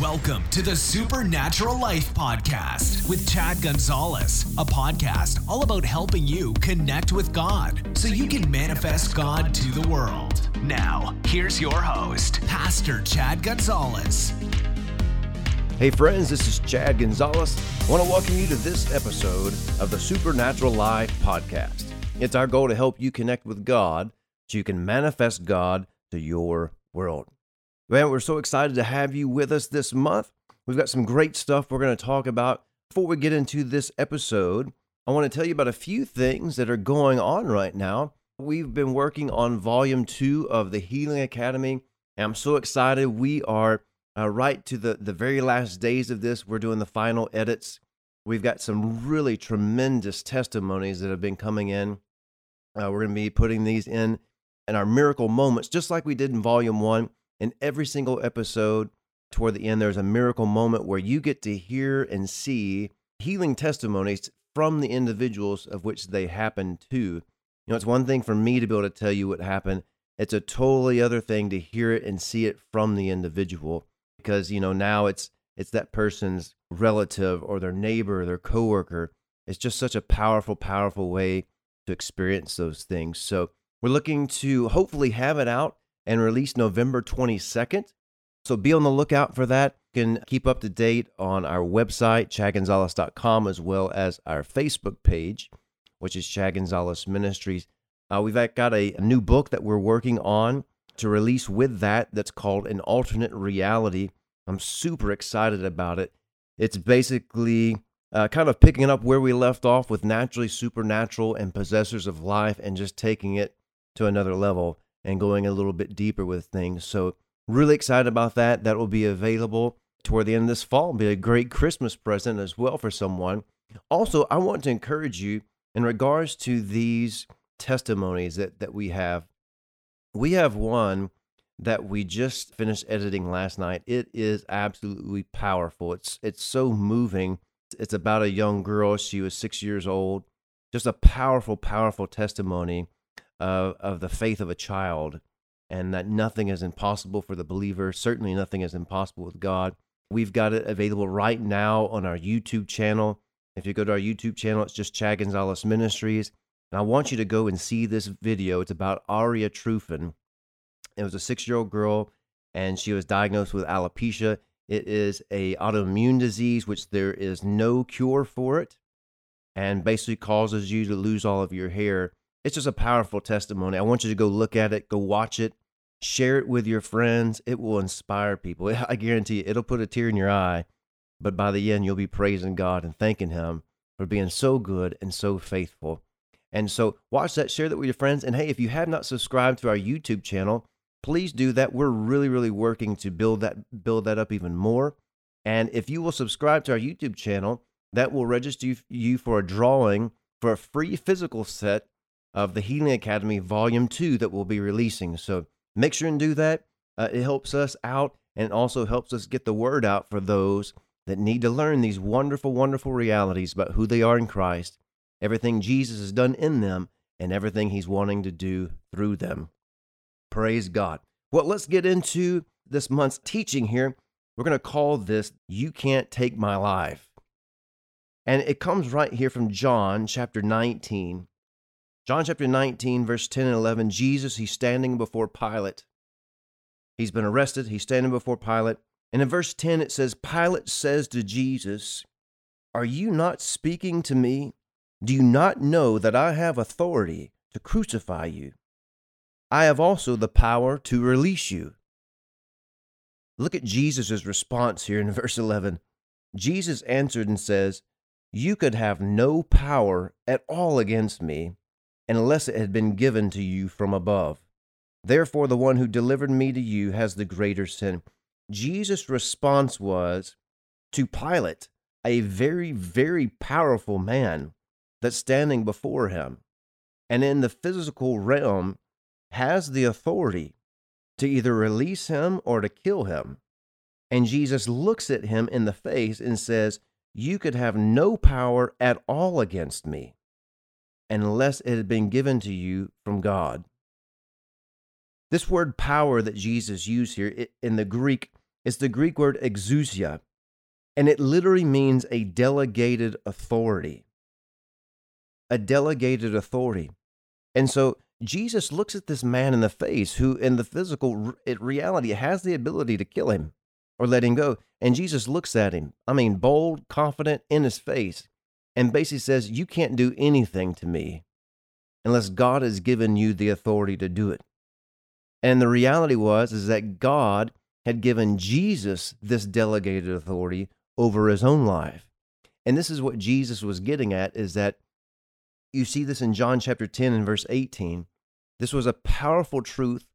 Welcome to the Supernatural Life Podcast with Chad Gonzales, a podcast all about helping you connect with God so you can manifest God to the world. Now, here's your host, Pastor Chad Gonzales. Hey, friends, this is Chad Gonzales. I want to welcome you to this episode of the Supernatural Life Podcast. It's our goal to help you connect with God so you can manifest God to your world. Man, we're so excited to have you with us this month. We've got some great stuff we're going to talk about. Before we get into this episode, I want to tell you about a few things that are going on right now. We've been working on volume two of the Healing Academy, and I'm so excited. We are uh, right to the, the very last days of this. We're doing the final edits. We've got some really tremendous testimonies that have been coming in. Uh, we're going to be putting these in in our miracle moments, just like we did in volume one. In every single episode, toward the end, there's a miracle moment where you get to hear and see healing testimonies from the individuals of which they happen to. You know, it's one thing for me to be able to tell you what happened. It's a totally other thing to hear it and see it from the individual because, you know, now it's it's that person's relative or their neighbor, or their coworker. It's just such a powerful, powerful way to experience those things. So we're looking to hopefully have it out and released November 22nd. So be on the lookout for that. You can keep up to date on our website, chadgonzales.com, as well as our Facebook page, which is Chad Gonzales Ministries. Uh, we've got a, a new book that we're working on to release with that that's called An Alternate Reality. I'm super excited about it. It's basically uh, kind of picking up where we left off with naturally supernatural and possessors of life and just taking it to another level and going a little bit deeper with things. So, really excited about that. That will be available toward the end of this fall. Be a great Christmas present as well for someone. Also, I want to encourage you in regards to these testimonies that, that we have. We have one that we just finished editing last night. It is absolutely powerful. It's it's so moving. It's about a young girl. She was six years old. Just a powerful, powerful testimony of, of the faith of a child and that nothing is impossible for the believer. Certainly, nothing is impossible with God. We've got it available right now on our YouTube channel. If you go to our YouTube channel, it's just Chad Gonzales Ministries. And I want you to go and see this video. It's about Aria Trufan. It was a six year old girl, and she was diagnosed with alopecia. It is a autoimmune disease, which there is no cure for it, and basically causes you to lose all of your hair it's just a powerful testimony. I want you to go look at it, go watch it, share it with your friends. It will inspire people. I guarantee you, it'll put a tear in your eye, but by the end, you'll be praising God and thanking Him for being so good and so faithful. And so, watch that, share that with your friends. And hey, if you have not subscribed to our YouTube channel, please do that. We're really, really working to build that build that up even more. And if you will subscribe to our YouTube channel, that will register you for a drawing for a free physical set of the Healing Academy Volume 2 that we'll be releasing. So make sure and do that. Uh, it helps us out and also helps us get the word out for those that need to learn these wonderful, wonderful realities about who they are in Christ, everything Jesus has done in them, and everything he's wanting to do through them. Praise God. Well, let's get into this month's teaching here. We're going to call this You Can't Take My Life. And it comes right here from John chapter 19, John chapter 19, verse 10 and 11, Jesus, he's standing before Pilate. He's been arrested, he's standing before Pilate. And in verse 10, it says, Pilate says to Jesus, Are you not speaking to me? Do you not know that I have authority to crucify you? I have also the power to release you. Look at Jesus' response here in verse 11. Jesus answered and says, You could have no power at all against me unless it had been given to you from above. Therefore, the one who delivered me to you has the greater sin. Jesus' response was to Pilate, a very, very powerful man that's standing before him, and in the physical realm has the authority to either release him or to kill him. And Jesus looks at him in the face and says, You could have no power at all against me unless it had been given to you from God. This word power that Jesus used here in the Greek is the Greek word exousia, and it literally means a delegated authority. A delegated authority. And so Jesus looks at this man in the face who, in the physical reality, has the ability to kill him or let him go. And Jesus looks at him, I mean, bold, confident in his face, and basically says, You can't do anything to me unless God has given you the authority to do it. And the reality was is that God had given Jesus this delegated authority over his own life. And this is what Jesus was getting at is that you see this in John chapter 10 and verse 18. This was a powerful truth,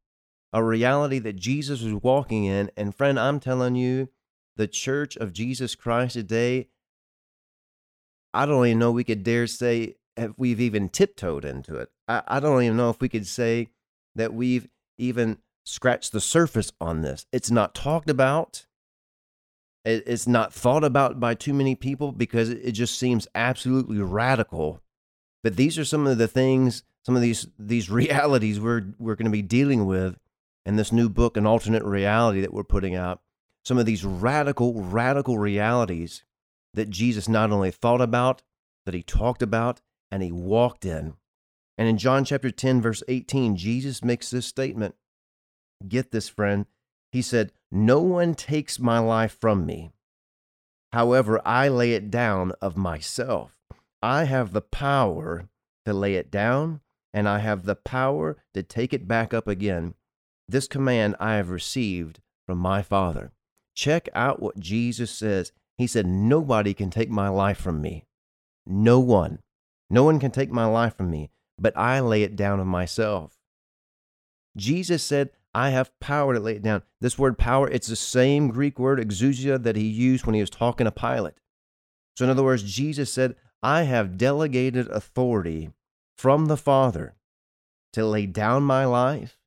a reality that Jesus was walking in. And friend, I'm telling you, the church of Jesus Christ today, I don't even know we could dare say if we've even tiptoed into it. I, I don't even know if we could say that we've even scratched the surface on this. It's not talked about. It's not thought about by too many people because it just seems absolutely radical. But these are some of the things, some of these these realities we're we're going to be dealing with in this new book, an alternate reality that we're putting out. Some of these radical, radical realities that Jesus not only thought about, that he talked about, and he walked in. And in John chapter 10, verse 18, Jesus makes this statement. Get this, friend. He said, No one takes my life from me. However, I lay it down of myself. I have the power to lay it down, and I have the power to take it back up again. This command I have received from my Father. Check out what Jesus says. He said, Nobody can take my life from me. No one. No one can take my life from me, but I lay it down of myself. Jesus said, I have power to lay it down. This word power, it's the same Greek word, exousia, that he used when he was talking to Pilate. So, in other words, Jesus said, I have delegated authority from the Father to lay down my life,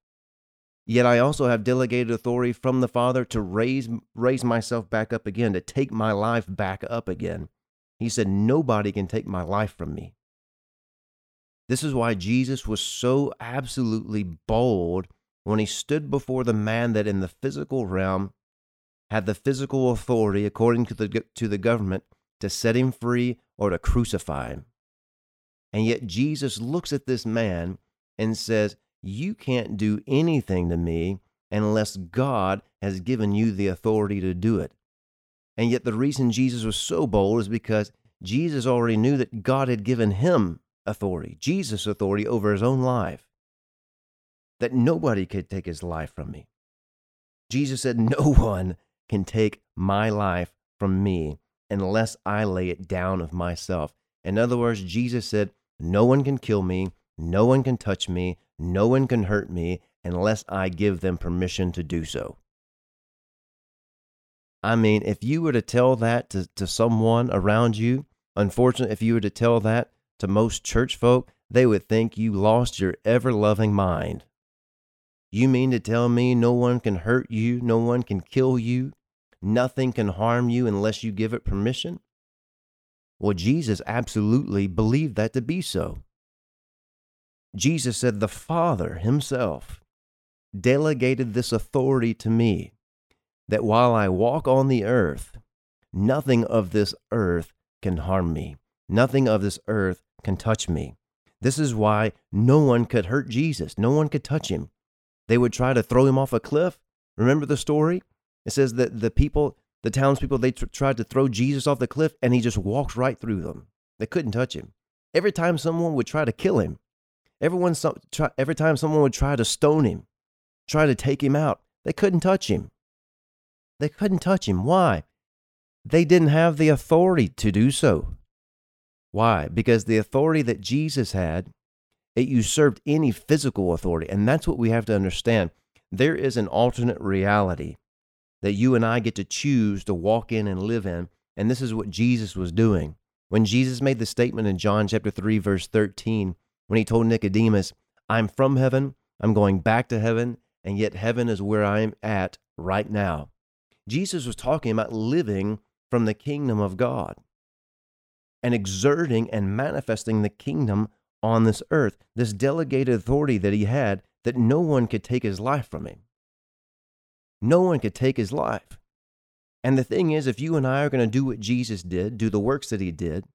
yet I also have delegated authority from the Father to raise, raise myself back up again, to take my life back up again. He said, Nobody can take my life from me. This is why Jesus was so absolutely bold when he stood before the man that in the physical realm had the physical authority, according to the, to the government, to set him free or to crucify him. And yet Jesus looks at this man and says, You can't do anything to me unless God has given you the authority to do it. And yet the reason Jesus was so bold is because Jesus already knew that God had given him authority, Jesus' authority over his own life, that nobody could take his life from me. Jesus said, No one can take my life from me unless I lay it down of myself. In other words, Jesus said, No one can kill me, no one can touch me, no one can hurt me unless I give them permission to do so. I mean, if you were to tell that to, to someone around you, unfortunately, if you were to tell that to most church folk, they would think you lost your ever loving mind. You mean to tell me no one can hurt you, no one can kill you, nothing can harm you unless you give it permission? Well, Jesus absolutely believed that to be so. Jesus said, The Father Himself delegated this authority to me, that while I walk on the earth, nothing of this earth can harm me. Nothing of this earth can touch me. This is why no one could hurt Jesus. No one could touch him. They would try to throw him off a cliff. Remember the story? It says that the people, the townspeople, they tried to throw Jesus off the cliff and he just walked right through them. They couldn't touch him. Every time someone would try to kill him, everyone, every time someone would try to stone him, try to take him out, they couldn't touch him. They couldn't touch him. Why? They didn't have the authority to do so. Why? Because the authority that Jesus had, it usurped any physical authority. And that's what we have to understand. There is an alternate reality that you and I get to choose to walk in and live in. And this is what Jesus was doing. When Jesus made the statement in John chapter 3, verse 13, when he told Nicodemus, I'm from heaven, I'm going back to heaven, and yet heaven is where I'm at right now. Jesus was talking about living from the kingdom of God and exerting and manifesting the kingdom on this earth, this delegated authority that he had that no one could take his life from him. No one could take his life. And the thing is, if you and I are going to do what Jesus did, do the works that he did,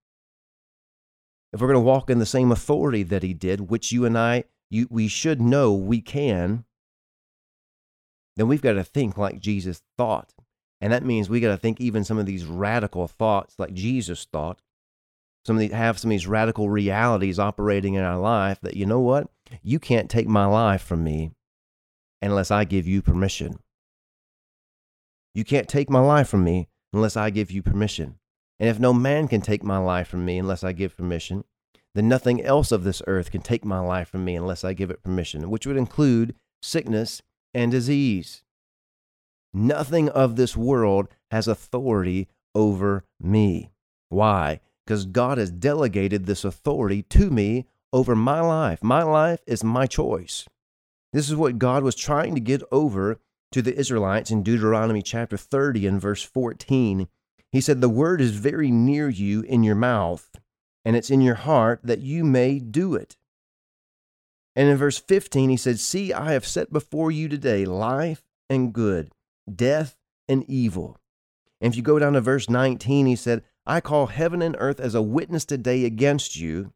if we're going to walk in the same authority that he did, which you and I, you, we should know we can, then we've got to think like Jesus thought. And that means we got to think even some of these radical thoughts like Jesus thought. Some of these have some of these radical realities operating in our life that you know what? You can't take my life from me unless I give you permission. You can't take my life from me unless I give you permission. And if no man can take my life from me unless I give permission, then nothing else of this earth can take my life from me unless I give it permission, which would include sickness and disease. Nothing of this world has authority over me. Why? Because God has delegated this authority to me over my life. My life is my choice. This is what God was trying to get over to the Israelites in Deuteronomy chapter 30 and verse 14. He said, The word is very near you in your mouth, and it's in your heart that you may do it. And in verse 15, he said, See, I have set before you today life and good, death and evil. And if you go down to verse 19, he said, I call heaven and earth as a witness today against you,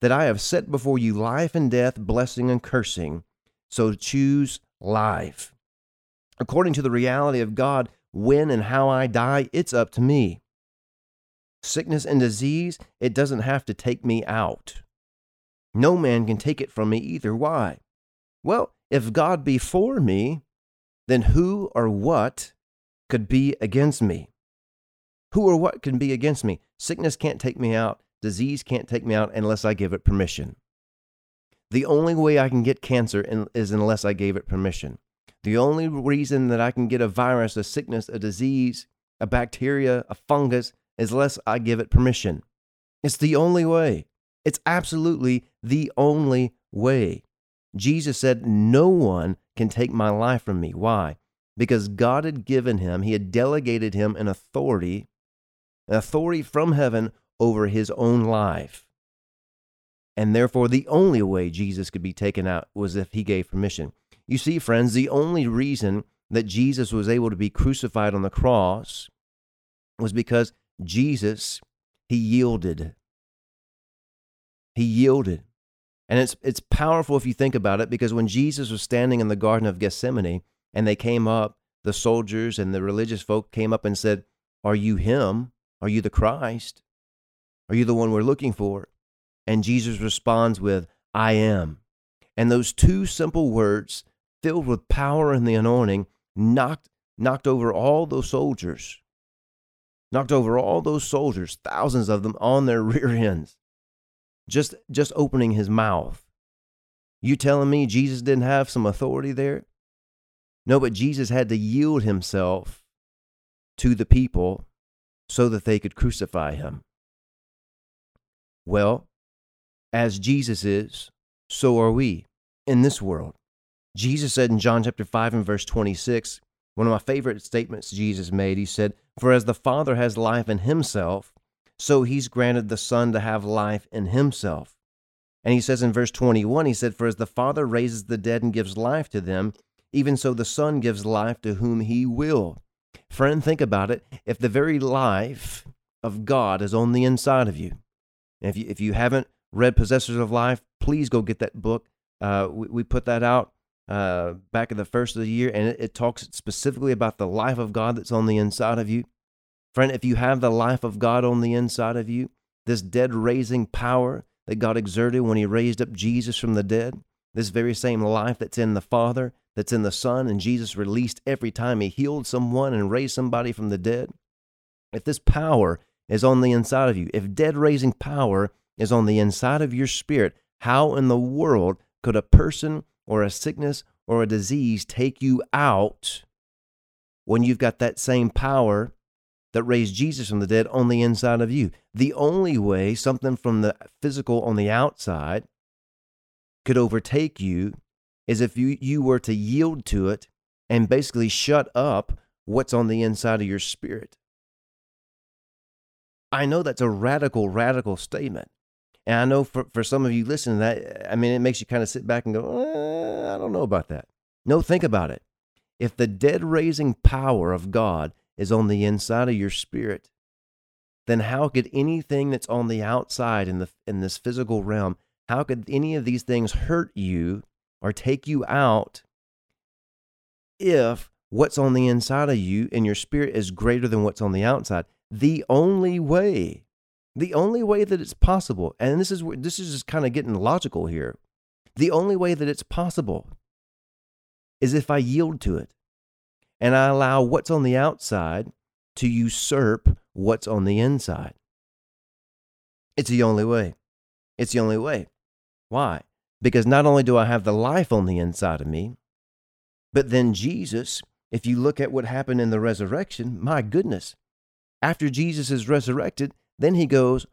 that I have set before you life and death, blessing and cursing. So choose life. According to the reality of God, when and how I die, it's up to me. Sickness and disease, it doesn't have to take me out. No man can take it from me either. Why? Well, if God be for me, then who or what could be against me? Who or what can be against me? Sickness can't take me out. Disease can't take me out unless I give it permission. The only way I can get cancer is unless I gave it permission. The only reason that I can get a virus, a sickness, a disease, a bacteria, a fungus, is unless I give it permission. It's the only way. It's absolutely the only way. Jesus said, No one can take my life from me. Why? Because God had given him, he had delegated him an authority, an authority from heaven over his own life. And therefore, the only way Jesus could be taken out was if he gave permission. You see, friends, the only reason that Jesus was able to be crucified on the cross was because Jesus, he yielded. He yielded. And it's, it's powerful if you think about it because when Jesus was standing in the Garden of Gethsemane and they came up, the soldiers and the religious folk came up and said, Are you him? Are you the Christ? Are you the one we're looking for? And Jesus responds with, I am. And those two simple words filled with power and the anointing, knocked, knocked over all those soldiers, knocked over all those soldiers, thousands of them on their rear ends, just, just opening his mouth. You telling me Jesus didn't have some authority there? No, but Jesus had to yield himself to the people so that they could crucify him. Well, as Jesus is, so are we in this world. Jesus said in John chapter 5 and verse 26, one of my favorite statements Jesus made, he said, For as the Father has life in himself, so he's granted the Son to have life in himself. And he says in verse 21, he said, For as the Father raises the dead and gives life to them, even so the Son gives life to whom he will. Friend, think about it. If the very life of God is on the inside of you, if you, if you haven't read Possessors of Life, please go get that book. Uh, we, we put that out uh, back in the first of the year, and it, it talks specifically about the life of God that's on the inside of you. Friend, if you have the life of God on the inside of you, this dead raising power that God exerted when He raised up Jesus from the dead, this very same life that's in the Father, that's in the Son, and Jesus released every time He healed someone and raised somebody from the dead. If this power is on the inside of you, if dead raising power is on the inside of your spirit, how in the world could a person or a sickness or a disease take you out when you've got that same power that raised Jesus from the dead on the inside of you. The only way something from the physical on the outside could overtake you is if you, you were to yield to it and basically shut up what's on the inside of your spirit. I know that's a radical, radical statement. And I know for, for some of you listening that, I mean, it makes you kind of sit back and go, eh, I don't know about that. No, think about it. If the dead raising power of God is on the inside of your spirit, then how could anything that's on the outside in the in this physical realm, how could any of these things hurt you or take you out if what's on the inside of you and your spirit is greater than what's on the outside? The only way, the only way that it's possible, and this is this is just kind of getting logical here. The only way that it's possible is if I yield to it and I allow what's on the outside to usurp what's on the inside. It's the only way. It's the only way. Why? Because not only do I have the life on the inside of me, but then Jesus, if you look at what happened in the resurrection, my goodness, after Jesus is resurrected, then he goes,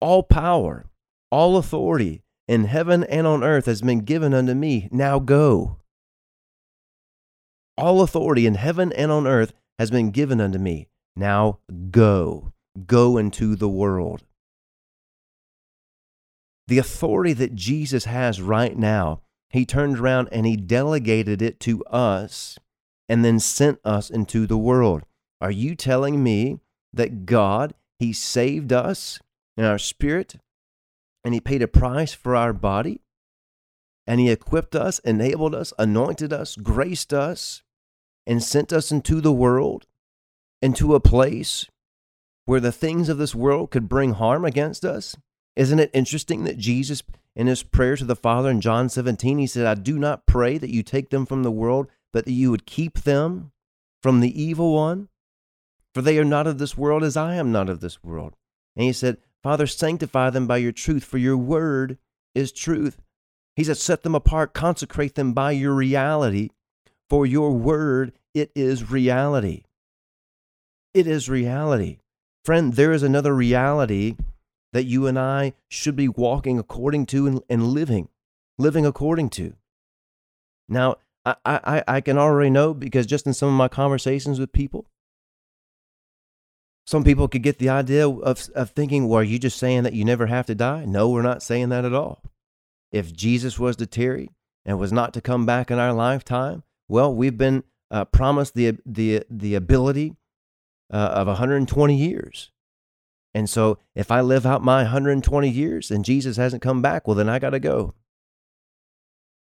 All power, all authority in heaven and on earth has been given unto me. Now go. All authority in heaven and on earth has been given unto me. Now go. Go into the world. The authority that Jesus has right now, he turned around and he delegated it to us and then sent us into the world. Are you telling me that God, he saved us in our spirit and he paid a price for our body? And he equipped us, enabled us, anointed us, graced us, and sent us into the world, into a place where the things of this world could bring harm against us? Isn't it interesting that Jesus, in his prayer to the Father in John 17, he said, I do not pray that you take them from the world, but that you would keep them from the evil one? For they are not of this world as I am not of this world. And he said, Father, sanctify them by your truth, for your word is truth. He said, set them apart, consecrate them by your reality, for your word, it is reality. It is reality. Friend, there is another reality that you and I should be walking according to and, and living, living according to. Now, I, I, I can already know because just in some of my conversations with people, some people could get the idea of, of thinking, well, are you just saying that you never have to die? No, we're not saying that at all. If Jesus was to tarry and was not to come back in our lifetime, well, we've been uh, promised the, the, the ability uh, of 120 years. And so if I live out my 120 years and Jesus hasn't come back, well, then I got to go.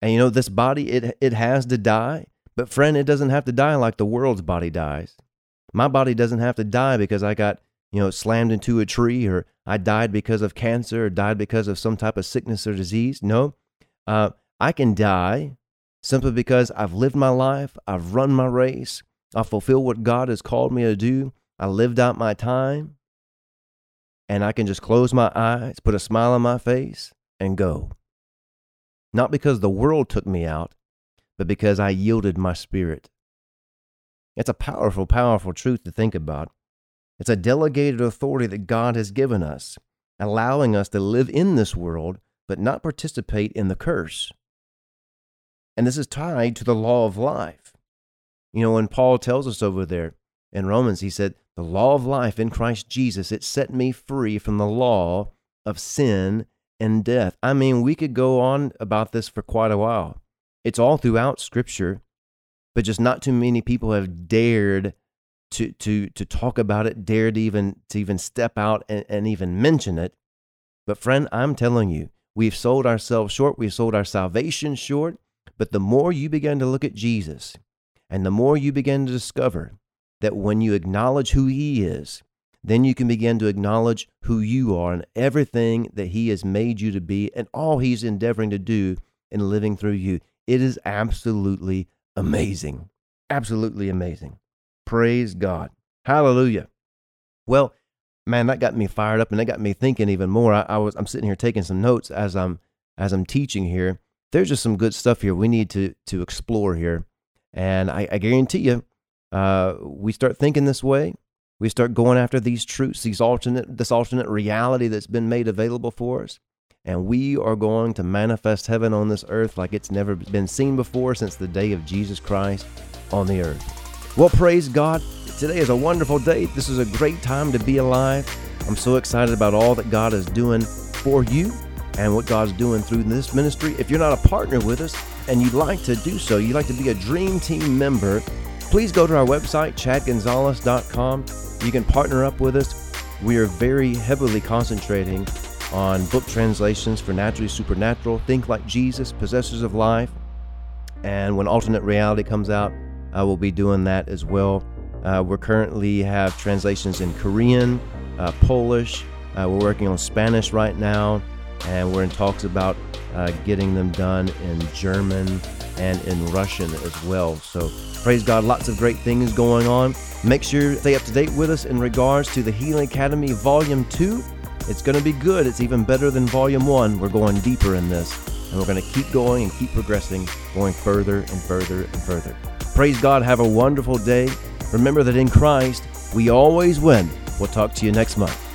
And you know, this body, it, it has to die. But friend, it doesn't have to die like the world's body dies. My body doesn't have to die because I got, you know, slammed into a tree or I died because of cancer or died because of some type of sickness or disease. No, uh, I can die simply because I've lived my life, I've run my race, I fulfill what God has called me to do, I lived out my time, and I can just close my eyes, put a smile on my face, and go. Not because the world took me out, but because I yielded my spirit. It's a powerful, powerful truth to think about. It's a delegated authority that God has given us, allowing us to live in this world, but not participate in the curse. And this is tied to the law of life. You know, when Paul tells us over there in Romans, he said, The law of life in Christ Jesus, it set me free from the law of sin and death. I mean, we could go on about this for quite a while. It's all throughout Scripture, but just not too many people have dared to to to talk about it, dared to even to even step out and, and even mention it. But friend, I'm telling you, we've sold ourselves short, we've sold our salvation short, but the more you begin to look at Jesus and the more you begin to discover that when you acknowledge who He is, then you can begin to acknowledge who you are and everything that He has made you to be and all He's endeavoring to do in living through you. It is absolutely amazing. Absolutely amazing. Praise God. Hallelujah. Well, man, that got me fired up and that got me thinking even more. I, I was I'm sitting here taking some notes as I'm as I'm teaching here there's just some good stuff here we need to to explore here. And I, I guarantee you, uh, we start thinking this way, we start going after these truths, these alternate, this alternate reality that's been made available for us, and we are going to manifest heaven on this earth like it's never been seen before since the day of Jesus Christ on the earth. Well, praise God. Today is a wonderful day. This is a great time to be alive. I'm so excited about all that God is doing for you and what God's doing through this ministry. If you're not a partner with us and you'd like to do so, you'd like to be a Dream Team member, please go to our website, chadgonzales.com. You can partner up with us. We are very heavily concentrating on book translations for naturally supernatural, Think Like Jesus, Possessors of Life. And when Alternate Reality comes out, I will be doing that as well. Uh, we currently have translations in Korean, uh, Polish. Uh, we're working on Spanish right now, and we're in talks about uh, getting them done in German and in Russian as well. So praise God, lots of great things going on. Make sure stay up to date with us in regards to the Healing Academy Volume 2. It's going to be good. It's even better than Volume 1. We're going deeper in this, and we're going to keep going and keep progressing, going further and further and further. Praise God. Have a wonderful day. Remember that in Christ, we always win. We'll talk to you next month.